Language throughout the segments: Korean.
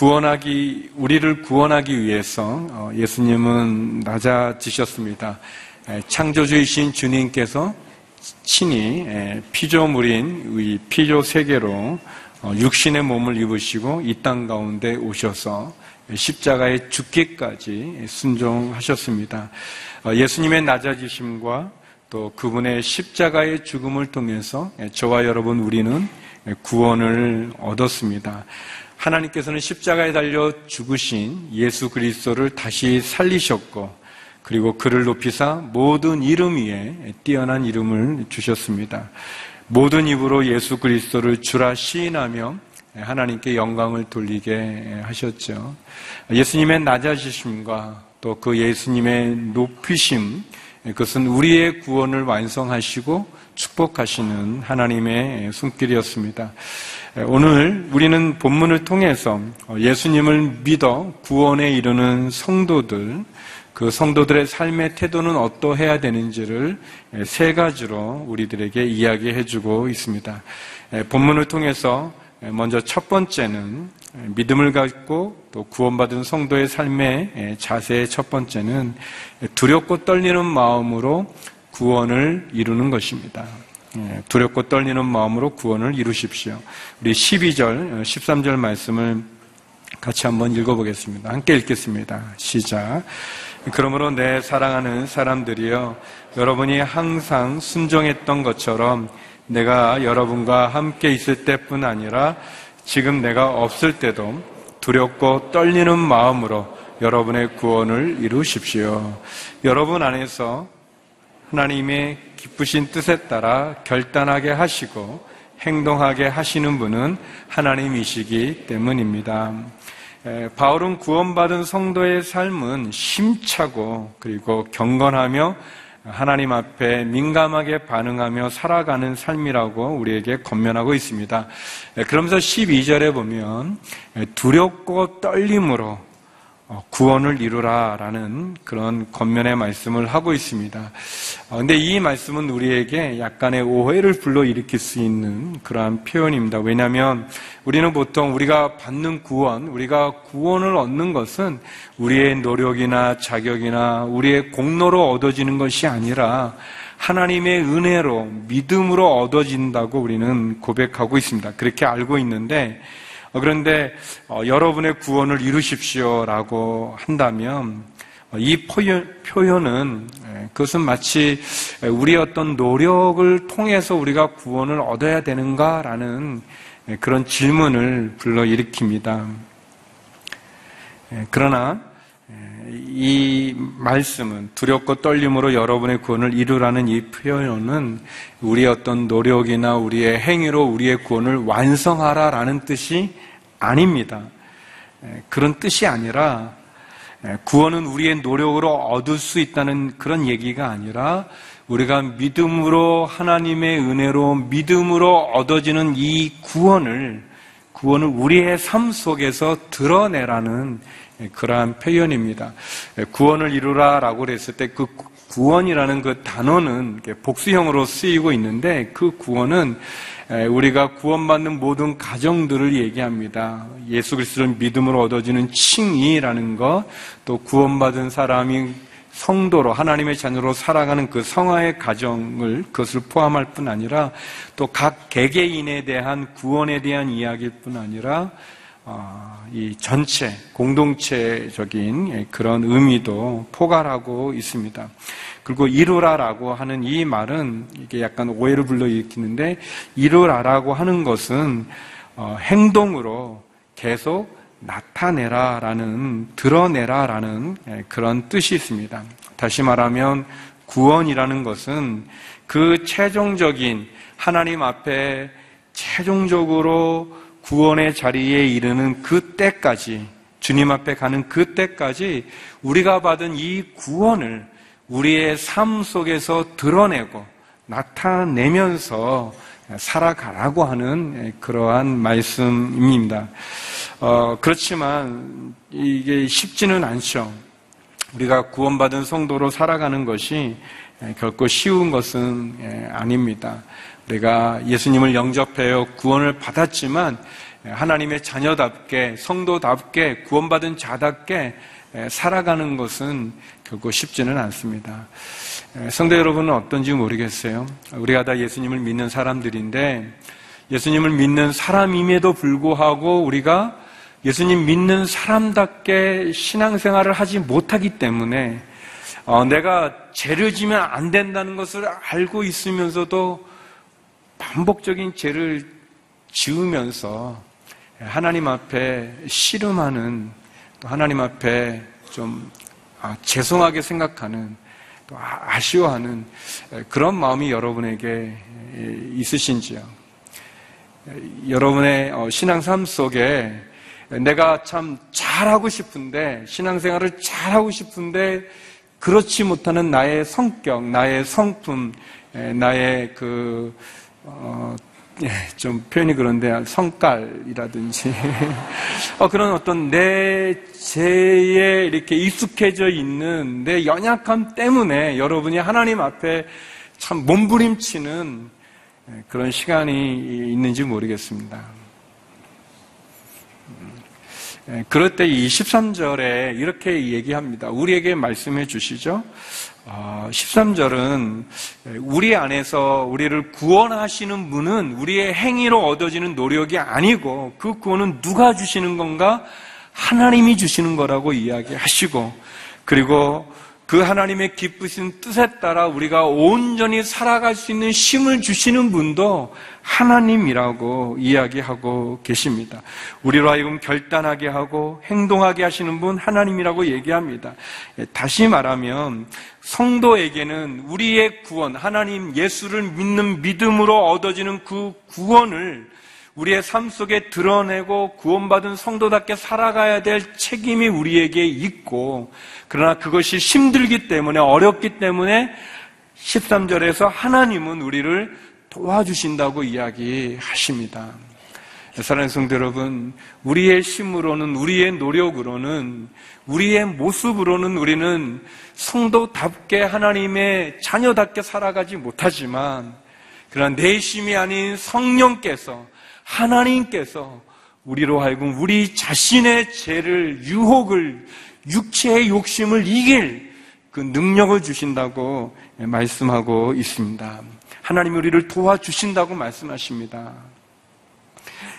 구원하기 우리를 구원하기 위해서 어, 예수님은 낮아지셨습니다. 예, 창조주이신 주님께서 친히 예, 피조물인 이 피조 세계로 어, 육신의 몸을 입으시고 이 땅 가운데 오셔서 십자가에 죽기까지 순종하셨습니다. 어, 예수님의 낮아지심과 또 그분의 십자가의 죽음을 통해서 저와 여러분 우리는 구원을 얻었습니다. 하나님께서는 십자가에 달려 죽으신 예수 그리스도를 다시 살리셨고 그리고 그를 높이사 모든 이름 위에 뛰어난 이름을 주셨습니다. 모든 입으로 예수 그리스도를 주라 시인하며 하나님께 영광을 돌리게 하셨죠. 예수님의 낮아지심과 또 그 예수님의 높이심, 그것은 우리의 구원을 완성하시고 축복하시는 하나님의 손길이었습니다. 오늘 우리는 본문을 통해서 예수님을 믿어 구원에 이르는 성도들, 그 성도들의 삶의 태도는 어떠해야 되는지를 세 가지로 우리들에게 이야기해 주고 있습니다. 본문을 통해서 먼저 첫 번째는 믿음을 갖고 또 구원받은 성도의 삶의 자세의 첫 번째는 두렵고 떨리는 마음으로 구원을 이루는 것입니다. 두렵고 떨리는 마음으로 구원을 이루십시오. 우리 12절, 13절 말씀을 같이 한번 읽어보겠습니다. 함께 읽겠습니다. 시작. 그러므로 내 사랑하는 사람들이여, 여러분이 항상 순종했던 것처럼 내가 여러분과 함께 있을 때뿐 아니라 지금 내가 없을 때도 두렵고 떨리는 마음으로 여러분의 구원을 이루십시오. 여러분 안에서 하나님의 기쁘신 뜻에 따라 결단하게 하시고 행동하게 하시는 분은 하나님이시기 때문입니다. 바울은 구원받은 성도의 삶은 심차고 그리고 경건하며 하나님 앞에 민감하게 반응하며 살아가는 삶이라고 우리에게 건면하고 있습니다. 그러면서 12절에 보면 두렵고 떨림으로 어, 구원을 이루라라는 그런 겉면의 말씀을 하고 있습니다. 그런데 어, 이 말씀은 우리에게 약간의 오해를 불러일으킬 수 있는 그러한 표현입니다. 왜냐하면 우리는 보통 우리가 받는 구원, 우리가 구원을 얻는 것은 우리의 노력이나 자격이나 우리의 공로로 얻어지는 것이 아니라 하나님의 은혜로 믿음으로 얻어진다고 우리는 고백하고 있습니다. 그렇게 알고 있는데 어, 그런데 어, 여러분의 구원을 이루십시오라고 한다면 어, 이 표현은 예, 그것은 마치 우리 어떤 노력을 통해서 우리가 구원을 얻어야 되는가라는 예, 그런 질문을 불러일으킵니다. 예, 그러나 이 말씀은 두렵고 떨림으로 여러분의 구원을 이루라는 이 표현은 우리의 어떤 노력이나 우리의 행위로 우리의 구원을 완성하라라는 뜻이 아닙니다. 그런 뜻이 아니라 구원은 우리의 노력으로 얻을 수 있다는 그런 얘기가 아니라 우리가 믿음으로 하나님의 은혜로 믿음으로 얻어지는 이 구원을 구원을 우리의 삶 속에서 드러내라는 그러한 표현입니다. 구원을 이루라라고 그랬을 때 그 구원이라는 그 단어는 복수형으로 쓰이고 있는데 그 구원은 우리가 구원받는 모든 가정들을 얘기합니다. 예수 그리스도를 믿음으로 얻어지는 칭의라는 것, 또 구원받은 사람이 성도로 하나님의 자녀로 살아가는 그 성화의 가정을 그것을 포함할 뿐 아니라 또 각 개개인에 대한 구원에 대한 이야기일 뿐 아니라 어, 이 전체 공동체적인 그런 의미도 포괄하고 있습니다. 그리고 이루라라고 하는 이 말은 이게 약간 오해를 불러일으키는데 이루라라고 하는 것은 어, 행동으로 계속 나타내라라는 드러내라라는 그런 뜻이 있습니다. 다시 말하면 구원이라는 것은 그 최종적인 하나님 앞에 최종적으로 구원의 자리에 이르는 그 때까지 주님 앞에 가는 그 때까지 우리가 받은 이 구원을 우리의 삶 속에서 드러내고 나타내면서 살아가라고 하는 그러한 말씀입니다. 어, 그렇지만 이게 쉽지는 않죠. 우리가 구원받은 성도로 살아가는 것이 결코 쉬운 것은 아닙니다. 우리가 예수님을 영접하여 구원을 받았지만 하나님의 자녀답게 성도답게 구원받은 자답게 살아가는 것은 결코 쉽지는 않습니다. 성도 여러분은 어떤지 모르겠어요. 우리가 다 예수님을 믿는 사람들인데 예수님을 믿는 사람임에도 불구하고 우리가 예수님 믿는 사람답게 신앙생활을 하지 못하기 때문에 어, 내가 죄를 지면 안 된다는 것을 알고 있으면서도 반복적인 죄를 지으면서 하나님 앞에 씨름하는 또 하나님 앞에 좀 아, 죄송하게 생각하는 또 아, 아쉬워하는 그런 마음이 여러분에게 있으신지요? 여러분의 어, 신앙 삶 속에 내가 참 잘하고 싶은데 신앙생활을 잘하고 싶은데 그렇지 못하는 나의 성격, 나의 성품, 나의 그 어, 예, 좀 표현이 그런데 성깔이라든지 어, 그런 어떤 내 죄에 이렇게 익숙해져 있는 내 연약함 때문에 여러분이 하나님 앞에 참 몸부림치는 그런 시간이 있는지 모르겠습니다. 음, 그럴 때 이 13절에 이렇게 얘기합니다. 우리에게 말씀해 주시죠. 13절은 아, 우리 안에서 우리를 구원하시는 분은 우리의 행위로 얻어지는 노력이 아니고 그 구원은 누가 주시는 건가? 하나님이 주시는 거라고 이야기하시고 그리고 그 하나님의 기쁘신 뜻에 따라 우리가 온전히 살아갈 수 있는 힘을 주시는 분도 하나님이라고 이야기하고 계십니다. 우리로 하여금 결단하게 하고 행동하게 하시는 분 하나님이라고 얘기합니다. 예, 다시 말하면 성도에게는 우리의 구원, 하나님 예수를 믿는 믿음으로 얻어지는 그 구원을 우리의 삶 속에 드러내고 구원받은 성도답게 살아가야 될 책임이 우리에게 있고, 그러나 그것이 힘들기 때문에, 어렵기 때문에 13절에서 하나님은 우리를 도와주신다고 이야기하십니다. 사랑하는 성도 여러분, 우리의 힘으로는, 우리의 노력으로는, 우리의 모습으로는 우리는 성도답게 하나님의 자녀답게 살아가지 못하지만, 그러나 내심이 아닌 성령께서, 하나님께서 우리로 하여금 우리 자신의 죄를, 유혹을, 육체의 욕심을 이길 그 능력을 주신다고 말씀하고 있습니다. 하나님 우리를 도와주신다고 말씀하십니다.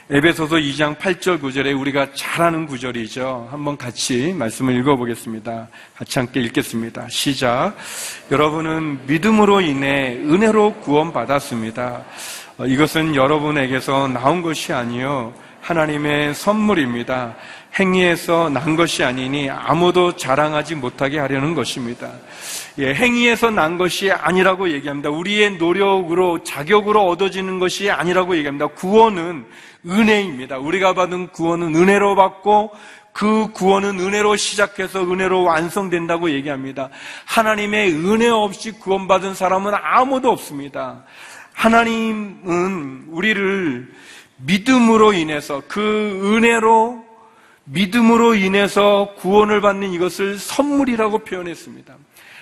에베소서 2장 8절 9절에 우리가 잘 아는 구절이죠. 한번 같이 말씀을 읽어보겠습니다. 같이 함께 읽겠습니다. 시작. 여러분은 믿음으로 인해 은혜로 구원받았습니다. 어, 이것은 여러분에게서 나온 것이 아니요 하나님의 선물입니다. 행위에서 난 것이 아니니 아무도 자랑하지 못하게 하려는 것입니다. 예, 행위에서 난 것이 아니라고 얘기합니다. 우리의 노력으로 자격으로 얻어지는 것이 아니라고 얘기합니다. 구원은 은혜입니다. 우리가 받은 구원은 은혜로 받고 그 구원은 은혜로 시작해서 은혜로 완성된다고 얘기합니다. 하나님의 은혜 없이 구원받은 사람은 아무도 없습니다. 하나님은 우리를 믿음으로 인해서 그 은혜로 믿음으로 인해서 구원을 받는 이것을 선물이라고 표현했습니다.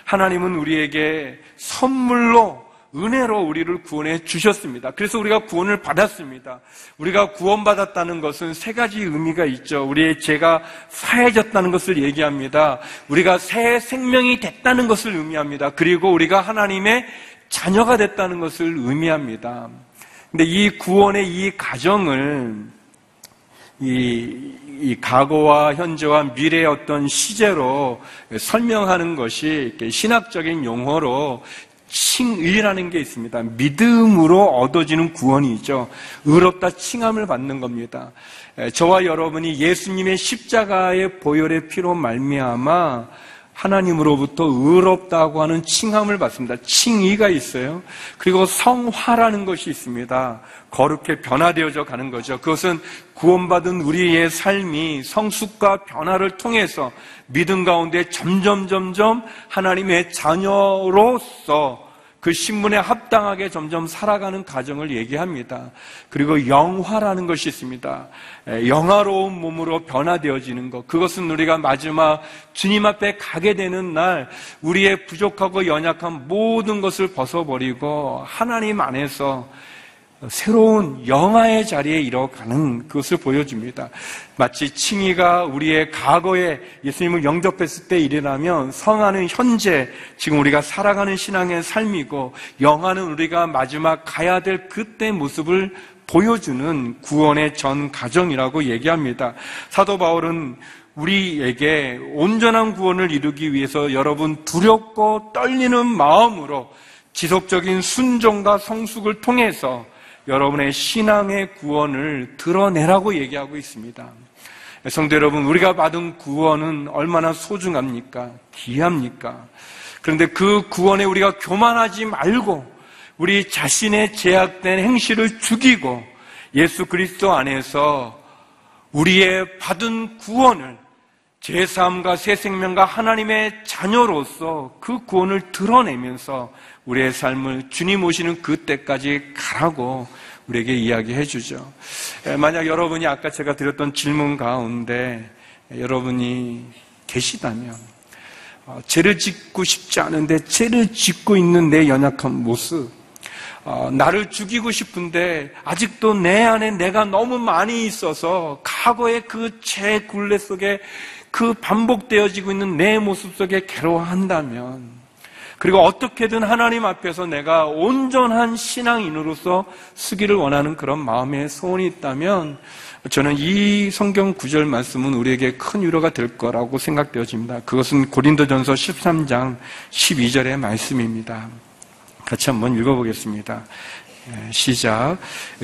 하나님은 우리에게 선물로 은혜로 우리를 구원해 주셨습니다. 그래서 우리가 구원을 받았습니다. 우리가 구원받았다는 것은 세 가지 의미가 있죠. 우리의 죄가 사해졌다는 것을 얘기합니다. 우리가 새 생명이 됐다는 것을 의미합니다. 그리고 우리가 하나님의 자녀가 됐다는 것을 의미합니다. 근데 이 구원의 이 가정을 이, 이 과거와 현재와 미래의 어떤 시제로 설명하는 것이 신학적인 용어로 칭의라는 게 있습니다. 믿음으로 얻어지는 구원이죠. 의롭다 칭함을 받는 겁니다. 저와 여러분이 예수님의 십자가의 보혈의 피로 말미암아 하나님으로부터 의롭다고 하는 칭함을 받습니다. 칭의가 있어요. 그리고 성화라는 것이 있습니다. 거룩해 변화되어져 가는 거죠. 그것은 구원받은 우리의 삶이 성숙과 변화를 통해서 믿음 가운데 점점 점점 하나님의 자녀로서 그 신분에 합당하게 점점 살아가는 과정을 얘기합니다. 그리고 영화라는 것이 있습니다. 영화로운 몸으로 변화되어지는 것. 그것은 우리가 마지막 주님 앞에 가게 되는 날 우리의 부족하고 연약한 모든 것을 벗어버리고 하나님 안에서 새로운 영화의 자리에 이뤄가는 그것을 보여줍니다. 마치 칭의가 우리의 과거에 예수님을 영접했을 때 일어나면 성화는 현재 지금 우리가 살아가는 신앙의 삶이고 영화는 우리가 마지막 가야 될 그때 모습을 보여주는 구원의 전 가정이라고 얘기합니다. 사도 바울은 우리에게 온전한 구원을 이루기 위해서 여러분 두렵고 떨리는 마음으로 지속적인 순종과 성숙을 통해서 여러분의 신앙의 구원을 드러내라고 얘기하고 있습니다. 성도 여러분, 우리가 받은 구원은 얼마나 소중합니까? 귀합니까? 그런데 그 구원에 우리가 교만하지 말고 우리 자신의 제약된 행실을 죽이고 예수 그리스도 안에서 우리의 받은 구원을 제3과 새 생명과 하나님의 자녀로서 그 구원을 드러내면서 우리의 삶을 주님 오시는 그때까지 가라고 우리에게 이야기해 주죠. 만약 여러분이 아까 제가 드렸던 질문 가운데 여러분이 계시다면 어, 죄를 짓고 싶지 않은데 죄를 짓고 있는 내 연약한 모습 어, 나를 죽이고 싶은데 아직도 내 안에 내가 너무 많이 있어서 과거의 그 죄 굴레 속에 그 반복되어지고 있는 내 모습 속에 괴로워한다면 그리고 어떻게든 하나님 앞에서 내가 온전한 신앙인으로서 쓰기를 원하는 그런 마음의 소원이 있다면 저는 이 성경 구절 말씀은 우리에게 큰 위로가 될 거라고 생각되어집니다. 그것은 고린도전서 13장 12절의 말씀입니다. 같이 한번 읽어보겠습니다. 예, 시작.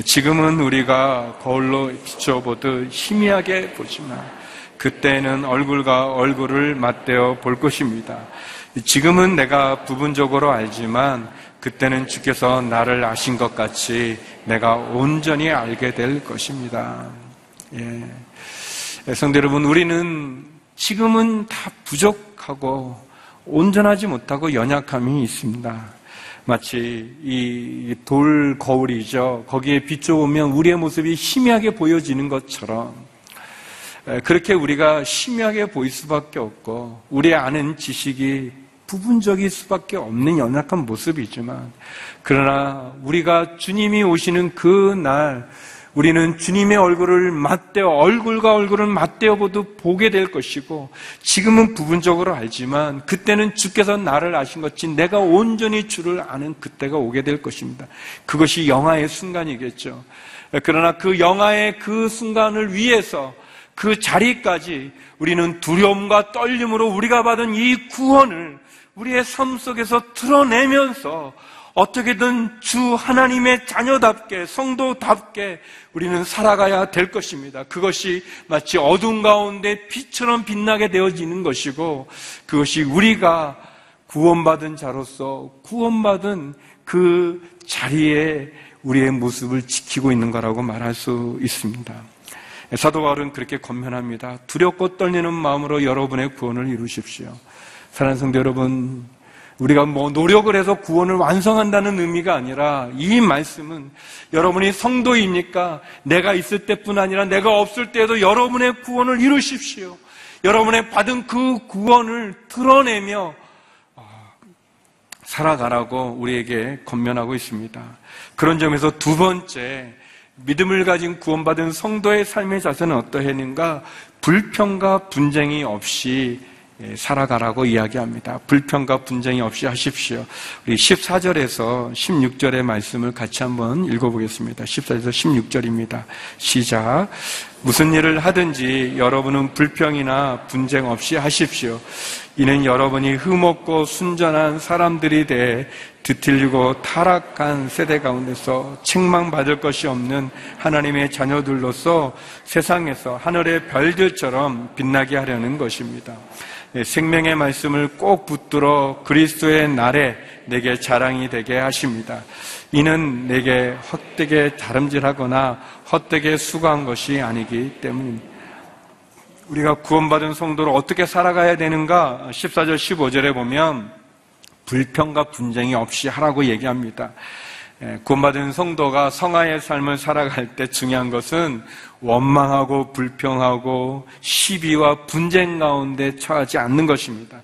지금은 우리가 거울로 비춰보듯 희미하게 보지만 그때는 얼굴과 얼굴을 맞대어 볼 것입니다. 지금은 내가 부분적으로 알지만 그때는 주께서 나를 아신 것 같이 내가 온전히 알게 될 것입니다. 예. 성대 여러분, 우리는 지금은 다 부족하고 온전하지 못하고 연약함이 있습니다. 마치 이 돌 거울이죠. 거기에 비춰보면 우리의 모습이 희미하게 보여지는 것처럼 그렇게 우리가 희미하게 보일 수밖에 없고 우리 아는 지식이 부분적일 수밖에 없는 연약한 모습이지만 그러나 우리가 주님이 오시는 그 날 우리는 주님의 얼굴을 맞대어 얼굴과 얼굴을 맞대어 보도 보게 될 것이고 지금은 부분적으로 알지만 그때는 주께서 나를 아신 것이 내가 온전히 주를 아는 그때가 오게 될 것입니다. 그것이 영화의 순간이겠죠. 그러나 그 영화의 그 순간을 위해서 그 자리까지 우리는 두려움과 떨림으로 우리가 받은 이 구원을 우리의 삶 속에서 드러내면서 어떻게든 주 하나님의 자녀답게 성도답게 우리는 살아가야 될 것입니다. 그것이 마치 어둠 가운데 빛처럼 빛나게 되어지는 것이고 그것이 우리가 구원받은 자로서 구원받은 그 자리에 우리의 모습을 지키고 있는 거라고 말할 수 있습니다. 사도 바울은 그렇게 권면합니다. 두렵고 떨리는 마음으로 여러분의 구원을 이루십시오. 사랑하는 성도 여러분, 우리가 뭐 노력을 해서 구원을 완성한다는 의미가 아니라 이 말씀은 여러분이 성도입니까? 내가 있을 때뿐 아니라 내가 없을 때에도 여러분의 구원을 이루십시오. 여러분의 받은 그 구원을 드러내며 어, 살아가라고 우리에게 권면하고 있습니다. 그런 점에서 두 번째, 믿음을 가진 구원받은 성도의 삶의 자세는 어떠했는가? 불평과 분쟁이 없이 예, 살아가라고 이야기합니다. 불평과 분쟁이 없이 하십시오. 우리 14절에서 16절의 말씀을 같이 한번 읽어보겠습니다. 14절에서 16절입니다. 시작. 무슨 일을 하든지 여러분은 불평이나 분쟁 없이 하십시오. 이는 여러분이 흠없고 순전한 사람들이 돼 뒤틀리고 타락한 세대 가운데서 책망받을 것이 없는 하나님의 자녀들로서 세상에서 하늘의 별들처럼 빛나게 하려는 것입니다. 네, 생명의 말씀을 꼭 붙들어 그리스도의 날에 내게 자랑이 되게 하십니다. 이는 내게 헛되게 다름질하거나 헛되게 수고한 것이 아니기 때문입니다. 우리가 구원받은 성도로 어떻게 살아가야 되는가? 14절, 15절에 보면 불평과 분쟁이 없이 하라고 얘기합니다. 예, 구원받은 성도가 성화의 삶을 살아갈 때 중요한 것은 원망하고 불평하고 시비와 분쟁 가운데 처하지 않는 것입니다.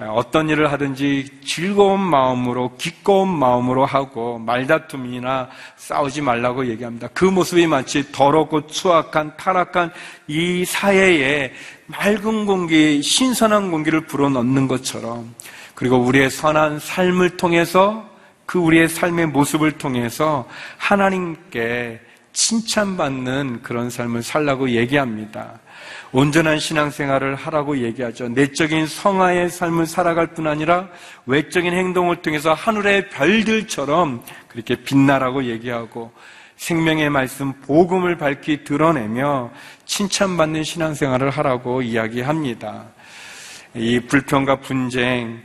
예, 어떤 일을 하든지 즐거운 마음으로 기꺼운 마음으로 하고 말다툼이나 싸우지 말라고 얘기합니다. 그 모습이 마치 더럽고 추악한 타락한 이 사회에 맑은 공기, 신선한 공기를 불어넣는 것처럼 그리고 우리의 선한 삶을 통해서 그 우리의 삶의 모습을 통해서 하나님께 칭찬받는 그런 삶을 살라고 얘기합니다. 온전한 신앙생활을 하라고 얘기하죠. 내적인 성화의 삶을 살아갈 뿐 아니라 외적인 행동을 통해서 하늘의 별들처럼 그렇게 빛나라고 얘기하고 생명의 말씀, 복음을 밝히 드러내며 칭찬받는 신앙생활을 하라고 이야기합니다. 이 불평과 분쟁,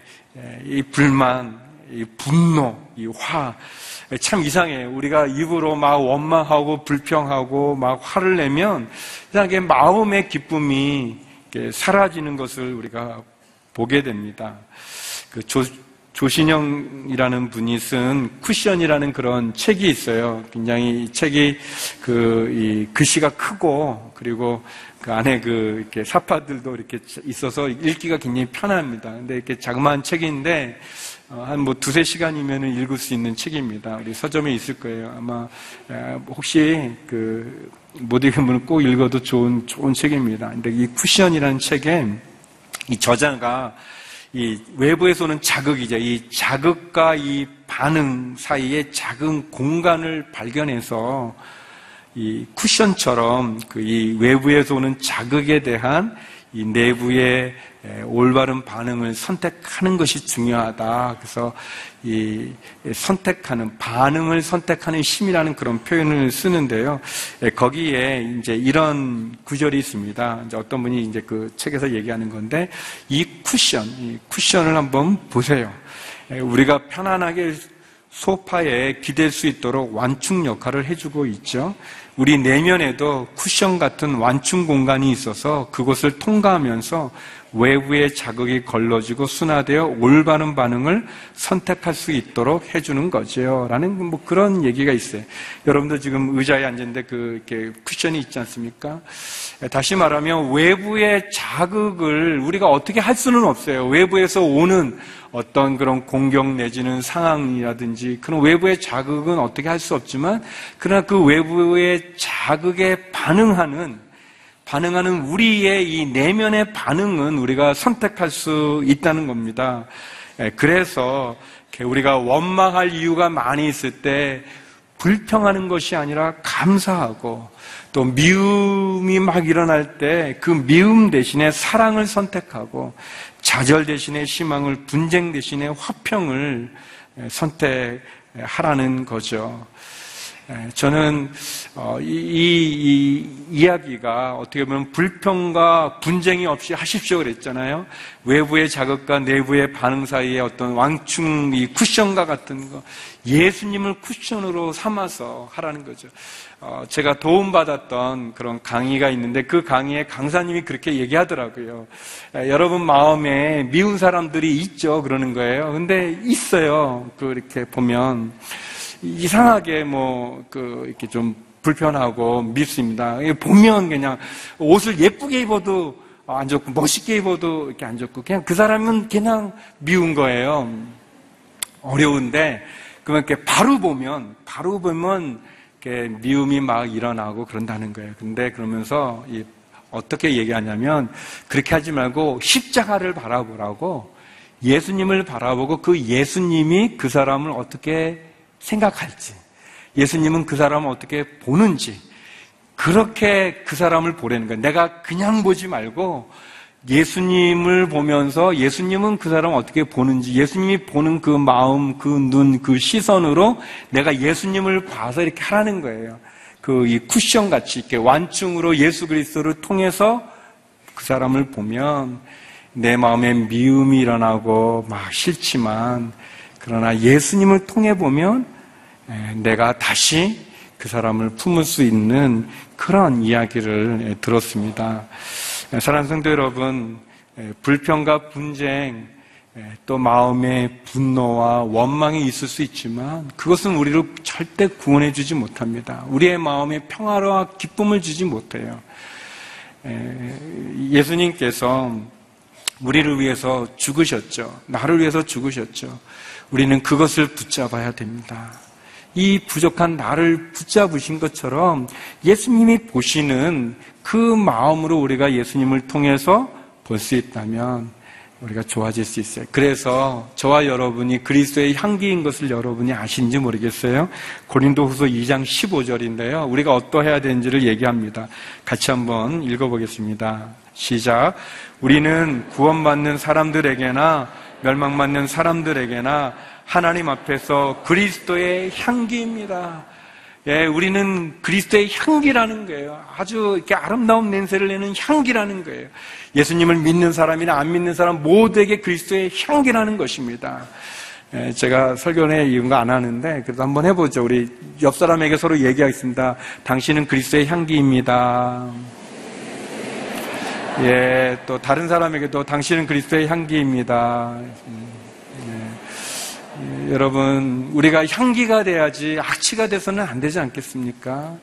이 불만, 이 분노, 이 화. 참 이상해. 우리가 입으로 막 원망하고 불평하고 막 화를 내면 이상하게 마음의 기쁨이 사라지는 것을 우리가 보게 됩니다. 그 조, 조신영이라는 분이 쓴 쿠션이라는 그런 책이 있어요. 굉장히 책이 그, 이 글씨가 크고 그리고 그 안에 그 이렇게 사파들도 이렇게 있어서 읽기가 굉장히 편합니다. 근데 이렇게 자그마한 책인데 어, 한 뭐 두세 시간이면 읽을 수 있는 책입니다. 우리 서점에 있을 거예요. 아마 혹시 그 못 읽은 분은 꼭 읽어도 좋은 좋은 책입니다. 근데 이 쿠션이라는 책에 이 저자가 이 외부에서 오는 자극이죠. 이 자극과 이 반응 사이에 작은 공간을 발견해서 이 쿠션처럼 그 이 외부에서 오는 자극에 대한 이 내부의 올바른 반응을 선택하는 것이 중요하다. 그래서 이 선택하는 반응을 선택하는 힘이라는 그런 표현을 쓰는데요. 거기에 이제 이런 구절이 있습니다. 이제 어떤 분이 이제 그 책에서 얘기하는 건데 이 쿠션, 이 쿠션을 한번 보세요. 우리가 편안하게 소파에 기댈 수 있도록 완충 역할을 해주고 있죠. 우리 내면에도 쿠션 같은 완충 공간이 있어서 그곳을 통과하면서 외부의 자극이 걸러지고 순화되어 올바른 반응을 선택할 수 있도록 해주는 거죠. 라는 뭐 그런 얘기가 있어요. 여러분들 지금 의자에 앉은데 그 이렇게 쿠션이 있지 않습니까? 다시 말하면 외부의 자극을 우리가 어떻게 할 수는 없어요. 외부에서 오는 어떤 그런 공격 내지는 상황이라든지 그런 외부의 자극은 어떻게 할 수 없지만 그러나 그 외부의 자극에 반응하는 반응하는 우리의 이 내면의 반응은 우리가 선택할 수 있다는 겁니다. 예, 그래서 우리가 원망할 이유가 많이 있을 때 불평하는 것이 아니라 감사하고 또 미움이 막 일어날 때 그 미움 대신에 사랑을 선택하고 좌절 대신에 희망을 분쟁 대신에 화평을 선택하라는 거죠. 저는 어, 이, 이, 이, 야기가 어떻게 보면 불평과 분쟁이 없이 하십시오 그랬잖아요. 외부의 자극과 내부의 반응 사이에 어떤 왕충 이 쿠션과 같은 거 예수님을 쿠션으로 삼아서 하라는 거죠. 어, 제가 도움받았던 그런 강의가 있는데 그 강의에 강사님이 그렇게 얘기하더라고요. 여러분 마음에 미운 사람들이 있죠 그러는 거예요. 근데 있어요. 그렇게 보면. 이상하게 뭐, 그, 이렇게 좀 불편하고 밉습니다. 보면 그냥 옷을 예쁘게 입어도 안 좋고, 멋있게 입어도 이렇게 안 좋고, 그냥 그 사람은 그냥 미운 거예요. 어려운데, 그러면 이렇게 바로 보면, 바로 보면, 이렇게 미움이 막 일어나고 그런다는 거예요. 근데 그러면서 이 어떻게 얘기하냐면, 그렇게 하지 말고 십자가를 바라보라고 예수님을 바라보고 그 예수님이 그 사람을 어떻게 생각할지, 예수님은 그 사람을 어떻게 보는지, 그렇게 그 사람을 보라는 거예요. 내가 그냥 보지 말고 예수님을 보면서 예수님은 그 사람을 어떻게 보는지, 예수님이 보는 그 마음, 그 눈, 그 시선으로 내가 예수님을 봐서 이렇게 하라는 거예요. 그 이 쿠션 같이 이렇게 완충으로 예수 그리스도를 통해서 그 사람을 보면 내 마음에 미움이 일어나고 막 싫지만 그러나 예수님을 통해 보면 내가 다시 그 사람을 품을 수 있는 그런 이야기를 들었습니다. 사랑하는 성도 여러분, 불평과 분쟁, 예, 또 마음의 분노와 원망이 있을 수 있지만 그것은 우리를 절대 구원해 주지 못합니다. 우리의 마음에 평화와 기쁨을 주지 못해요. 예, 예수님께서 우리를 위해서 죽으셨죠. 나를 위해서 죽으셨죠. 우리는 그것을 붙잡아야 됩니다. 이 부족한 나를 붙잡으신 것처럼 예수님이 보시는 그 마음으로 우리가 예수님을 통해서 볼 수 있다면 우리가 좋아질 수 있어요. 그래서 저와 여러분이 그리스도의 향기인 것을 여러분이 아신지 모르겠어요. 고린도후서 2장 15절인데요. 우리가 어떠해야 되는지를 얘기합니다. 같이 한번 읽어보겠습니다. 시작. 우리는 구원받는 사람들에게나 멸망받는 사람들에게나 하나님 앞에서 그리스도의 향기입니다. 예, 우리는 그리스도의 향기라는 거예요. 아주 이렇게 아름다운 냄새를 내는 향기라는 거예요. 예수님을 믿는 사람이나 안 믿는 사람 모두에게 그리스도의 향기라는 것입니다. 예, 제가 설교에 이런 거 안 하는데 그래도 한번 해보죠. 우리 옆 사람에게 서로 얘기하겠습니다. 당신은 그리스도의 향기입니다. 예, 또 다른 사람에게도 당신은 그리스도의 향기입니다. 여러분, 우리가 향기가 돼야지 악취가 돼서는 안 되지 않겠습니까?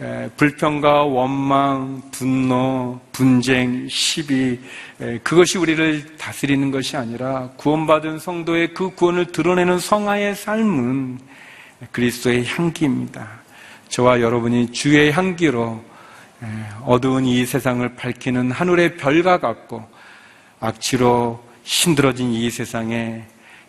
에, 불평과 원망, 분노, 분쟁, 시비, 에, 그것이 우리를 다스리는 것이 아니라 구원받은 성도의 그 구원을 드러내는 성화의 삶은 그리스도의 향기입니다. 저와 여러분이 주의 향기로 에, 어두운 이 세상을 밝히는 하늘의 별과 같고 악취로 힘들어진 이 세상에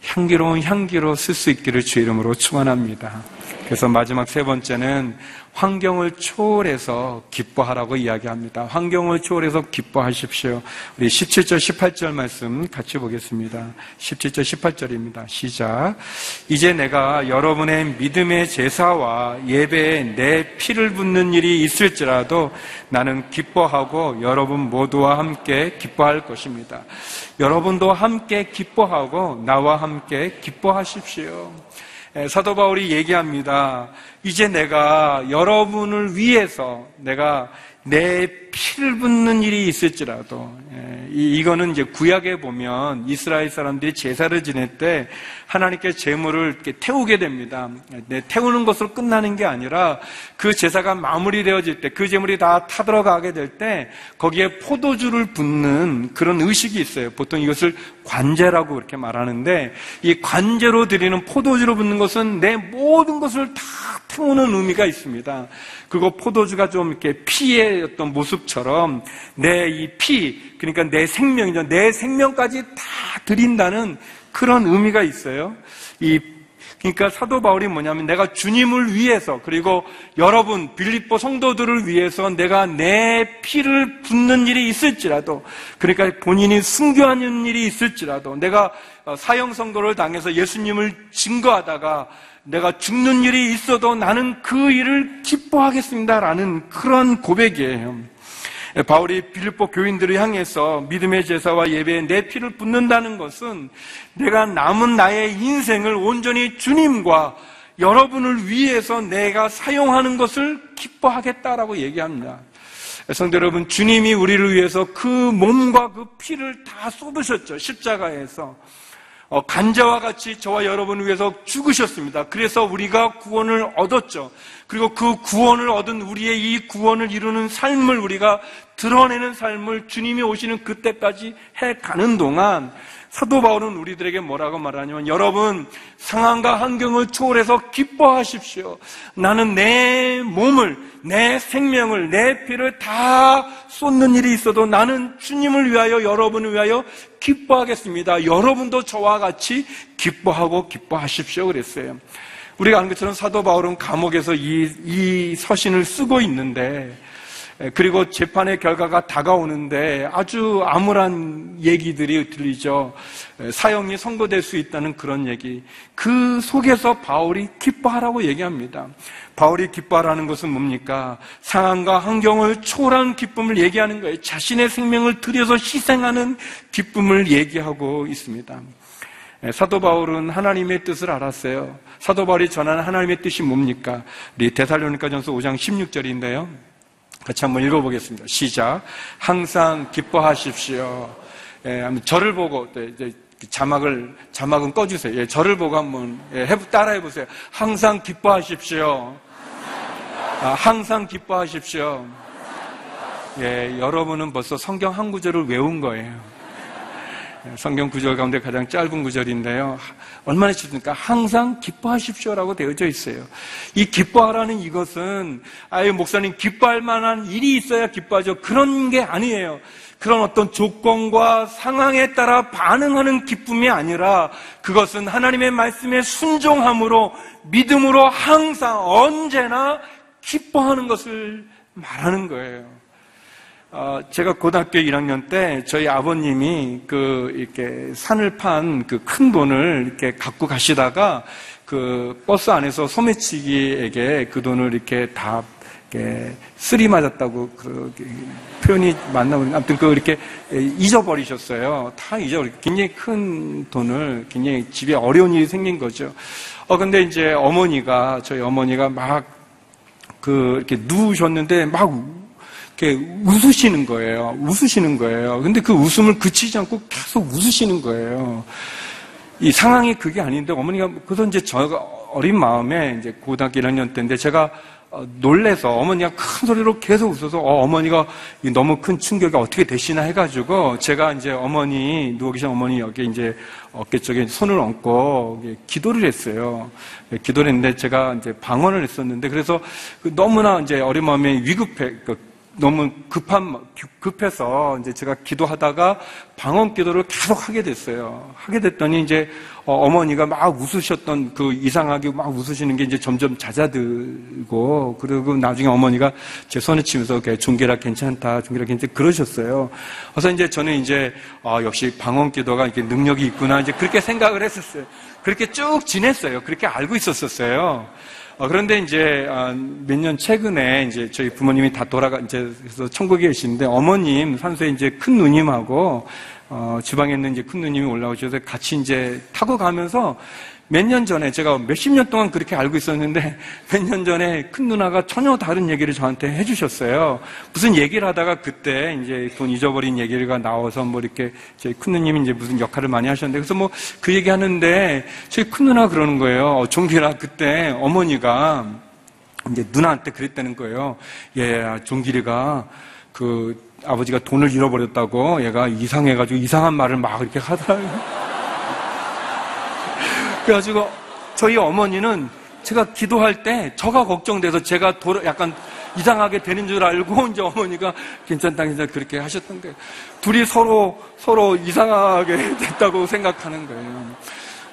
향기로운 향기로 쓸 수 있기를 주 이름으로 축원합니다. 그래서 마지막 세 번째는 환경을 초월해서 기뻐하라고 이야기합니다. 환경을 초월해서 기뻐하십시오. 우리 17절, 18절 말씀 같이 보겠습니다. 17절, 18절입니다. 시작. 이제 내가 여러분의 믿음의 제사와 예배에 내 피를 붓는 일이 있을지라도 나는 기뻐하고 여러분 모두와 함께 기뻐할 것입니다. 여러분도 함께 기뻐하고 나와 함께 기뻐하십시오. 사도 바울이 얘기합니다. 이제 내가 여러분을 위해서 내가 내 피를 붓는 일이 있을지라도 예, 이거는 이제 구약에 보면 이스라엘 사람들이 제사를 지낼 때 하나님께 제물을 태우게 됩니다. 네, 태우는 것으로 끝나는 게 아니라 그 제사가 마무리되어질 때 그 제물이 다 타들어가게 될 때 거기에 포도주를 붓는 그런 의식이 있어요. 보통 이것을 관제라고 이렇게 말하는데 이 관제로 드리는 포도주로 붓는 것은 내 모든 것을 다 태우는 의미가 있습니다. 그리고 포도주가 좀 이렇게 피의 어떤 모습 처럼 내 이 피, 그러니까 내 생명이죠. 내 생명까지 다 드린다는 그런 의미가 있어요. 이 그러니까 사도 바울이 뭐냐면 내가 주님을 위해서 그리고 여러분 빌립보 성도들을 위해서 내가 내 피를 붓는 일이 있을지라도 그러니까 본인이 순교하는 일이 있을지라도 내가 사형 선고를 당해서 예수님을 증거하다가 내가 죽는 일이 있어도 나는 그 일을 기뻐하겠습니다라는 그런 고백이에요. 바울이 빌립보 교인들을 향해서 믿음의 제사와 예배에 내 피를 붓는다는 것은 내가 남은 나의 인생을 온전히 주님과 여러분을 위해서 내가 사용하는 것을 기뻐하겠다라고 얘기합니다. 성도 여러분, 주님이 우리를 위해서 그 몸과 그 피를 다 쏟으셨죠. 십자가에서. 어, 간자와 같이 저와 여러분을 위해서 죽으셨습니다. 그래서 우리가 구원을 얻었죠. 그리고 그 구원을 얻은 우리의 이 구원을 이루는 삶을 우리가 드러내는 삶을 주님이 오시는 그때까지 해 가는 동안 사도 바울은 우리들에게 뭐라고 말하냐면 여러분 상황과 환경을 초월해서 기뻐하십시오. 나는 내 몸을 내 생명을 내 피를 다 쏟는 일이 있어도 나는 주님을 위하여 여러분을 위하여 기뻐하겠습니다. 여러분도 저와 같이 기뻐하고 기뻐하십시오 그랬어요. 우리가 아는 것처럼 사도 바울은 감옥에서 이, 이 서신을 쓰고 있는데 그리고 재판의 결과가 다가오는데 아주 암울한 얘기들이 들리죠. 사형이 선고될 수 있다는 그런 얘기. 그 속에서 바울이 기뻐하라고 얘기합니다. 바울이 기뻐하라는 것은 뭡니까? 상황과 환경을 초월한 기쁨을 얘기하는 거예요. 자신의 생명을 들여서 희생하는 기쁨을 얘기하고 있습니다. 사도 바울은 하나님의 뜻을 알았어요. 사도 바울이 전하는 하나님의 뜻이 뭡니까? 우리 대살로니가전서 5장 16절인데요. 같이 한번 읽어보겠습니다. 시작. 항상 기뻐하십시오. 예, 저를 보고 이제 자막을 자막은 꺼주세요. 예, 저를 보고 한번 예, 해, 따라해 보세요. 항상 기뻐하십시오. 아, 항상 기뻐하십시오. 예, 여러분은 벌써 성경 한 구절을 외운 거예요. 예, 성경 구절 가운데 가장 짧은 구절인데요. 얼마나 쉽습니까? 항상 기뻐하십시오라고 되어져 있어요. 이 기뻐하라는 이것은 아예 목사님 기뻐할 만한 일이 있어야 기뻐하죠. 그런 게 아니에요. 그런 어떤 조건과 상황에 따라 반응하는 기쁨이 아니라 그것은 하나님의 말씀에 순종함으로 믿음으로 항상 언제나 기뻐하는 것을 말하는 거예요. 어, 제가 고등학교 1학년 때 저희 아버님이 그 이렇게 산을 판 그 큰 돈을 이렇게 갖고 가시다가 그 버스 안에서 소매치기에게 그 돈을 이렇게 다 이렇게 쓰리 맞았다고 그 표현이 맞나 모르겠는데 아무튼 그 이렇게 잊어버리셨어요. 다 잊어버리. 굉장히 큰 돈을 굉장히 집에 어려운 일이 생긴 거죠. 어 근데 이제 어머니가 저희 어머니가 막 그 이렇게 누우셨는데 막 이렇게 웃으시는 거예요. 웃으시는 거예요. 근데 그 웃음을 그치지 않고 계속 웃으시는 거예요. 이 상황이 그게 아닌데 어머니가 그래서 이제 저가 어린 마음에 이제 고등학교 1학년 때인데 제가 어, 놀래서 어머니가 큰 소리로 계속 웃어서 어, 머니가 너무 큰 충격이 어떻게 되시나 해가지고 제가 이제 어머니 누워 계신 어머니 여기 이제 어깨 쪽에 손을 얹고 기도를 했어요. 예, 기도를 했는데 제가 이제 방언을 했었는데 그래서 그 너무나 이제 어린 마음에 위급해 그 너무 급한 급해서 이제 제가 기도하다가 방언 기도를 계속 하게 됐어요. 하게 됐더니 이제 어, 어머니가 막 웃으셨던 그 이상하게 막 웃으시는 게 이제 점점 잦아들고 그리고 나중에 어머니가 제 손을 치면서 종계라 괜찮다, 종계라 괜찮다 그러셨어요. 그래서 이제 저는 이제 아, 역시 방언 기도가 이렇게 능력이 있구나 이제 그렇게 생각을 했었어요. 그렇게 쭉 지냈어요. 그렇게 알고 있었었어요. 어, 그런데 이제 아, 몇년 최근에 이제 저희 부모님이 다 돌아가 이제 그래서 천국에 계시는데 어머님 산소에 이제 큰 누님하고 어, 지방에 있는 이제 큰 누님이 올라오셔서 같이 이제 타고 가면서 몇 년 전에 제가 몇십 년 동안 그렇게 알고 있었는데 몇 년 전에 큰 누나가 전혀 다른 얘기를 저한테 해주셨어요. 무슨 얘기를 하다가 그때 이제 돈 잊어버린 얘기가 나와서 뭐 이렇게 저희 큰 누님이 이제 무슨 역할을 많이 하셨는데 그래서 뭐 그 얘기 하는데 저희 큰 누나 그러는 거예요. 어, 종길아 그때 어머니가 이제 누나한테 그랬다는 거예요. 얘 종길이가 그 아버지가 돈을 잃어버렸다고 얘가 이상해가지고 이상한 말을 막 이렇게 하더라고요. 그래가지고 저희 어머니는 제가 기도할 때 저가 걱정돼서 제가 돌아, 약간 이상하게 되는 줄 알고 이제 어머니가 괜찮다, 괜찮다 그렇게 하셨던 거예요. 둘이 서로, 서로 이상하게 됐다고 생각하는 거예요.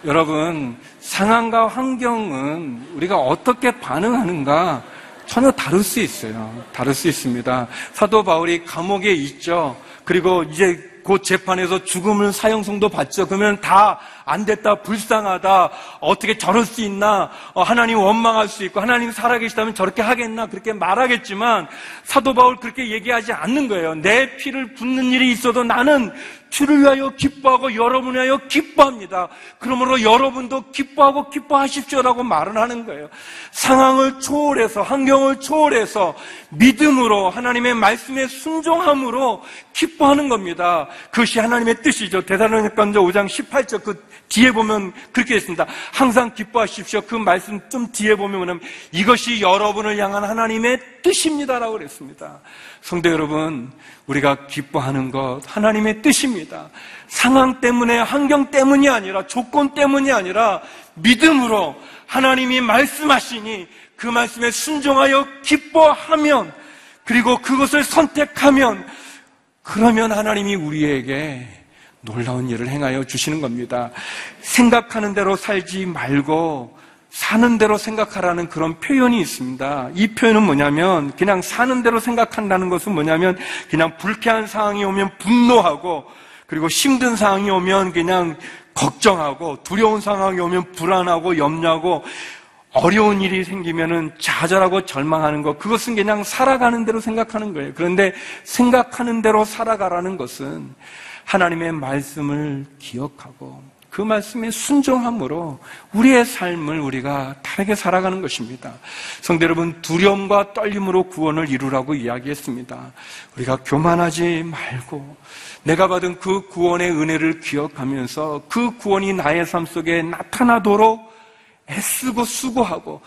여러분, 상황과 환경은 우리가 어떻게 반응하는가 전혀 다를 수 있어요. 다를 수 있습니다. 사도 바울이 감옥에 있죠. 그리고 이제 곧 재판에서 죽음을 사형성도 받죠. 그러면 다 안 됐다, 불쌍하다, 어떻게 저럴 수 있나, 어, 하나님 원망할 수 있고, 하나님 살아계시다면 저렇게 하겠나, 그렇게 말하겠지만, 사도 바울 그렇게 얘기하지 않는 거예요. 내 피를 붓는 일이 있어도 나는 주를 위하여 기뻐하고 여러분을 위하여 기뻐합니다. 그러므로 여러분도 기뻐하고 기뻐하십시오라고 말을 하는 거예요. 상황을 초월해서 환경을 초월해서 믿음으로 하나님의 말씀에 순종함으로 기뻐하는 겁니다. 그것이 하나님의 뜻이죠. 대사로니까서 5장 18절 그 뒤에 보면 그렇게 했습니다. 항상 기뻐하십시오. 그 말씀 좀 뒤에 보면 이것이 여러분을 향한 하나님의 뜻입니다라고 그랬습니다. 성도 여러분, 우리가 기뻐하는 것 하나님의 뜻입니다. 상황 때문에 환경 때문이 아니라 조건 때문이 아니라 믿음으로 하나님이 말씀하시니 그 말씀에 순종하여 기뻐하면 그리고 그것을 선택하면 그러면 하나님이 우리에게 놀라운 일을 행하여 주시는 겁니다. 생각하는 대로 살지 말고 사는 대로 생각하라는 그런 표현이 있습니다. 이 표현은 뭐냐면 그냥 사는 대로 생각한다는 것은 뭐냐면 그냥 불쾌한 상황이 오면 분노하고 그리고 힘든 상황이 오면 그냥 걱정하고 두려운 상황이 오면 불안하고 염려하고 어려운 일이 생기면은 좌절하고 절망하는 것 그것은 그냥 살아가는 대로 생각하는 거예요. 그런데 생각하는 대로 살아가라는 것은 하나님의 말씀을 기억하고 그 말씀에 순종함으로 우리의 삶을 우리가 다르게 살아가는 것입니다. 성대 여러분, 두려움과 떨림으로 구원을 이루라고 이야기했습니다. 우리가 교만하지 말고 내가 받은 그 구원의 은혜를 기억하면서 그 구원이 나의 삶 속에 나타나도록 애쓰고 수고하고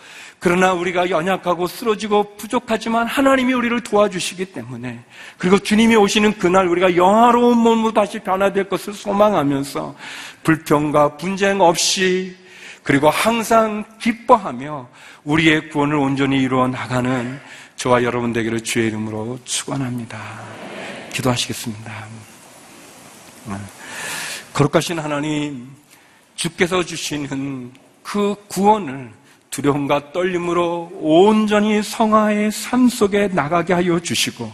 그러나 우리가 연약하고 쓰러지고 부족하지만 하나님이 우리를 도와주시기 때문에 그리고 주님이 오시는 그날 우리가 영화로운 몸으로 다시 변화될 것을 소망하면서 불평과 분쟁 없이 그리고 항상 기뻐하며 우리의 구원을 온전히 이루어 나가는 저와 여러분 되기를 주의 이름으로 축원합니다. 기도하시겠습니다. 거룩하신 하나님, 주께서 주시는 그 구원을 두려움과 떨림으로 온전히 성화의 삶 속에 나가게 하여 주시고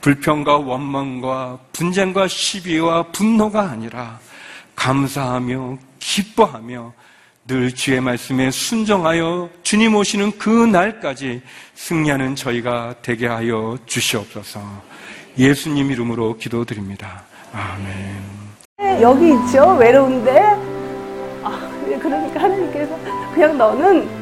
불평과 원망과 분쟁과 시비와 분노가 아니라 감사하며 기뻐하며 늘 주의 말씀에 순정하여 주님 오시는 그 날까지 승리하는 저희가 되게 하여 주시옵소서. 예수님 이름으로 기도드립니다. 아멘. 여기 있죠 외로운데 아, 그러니까 하나님께서 그냥 너는